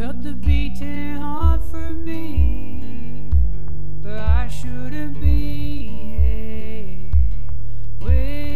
cut the beating heart for me, but I shouldn't be here. Wait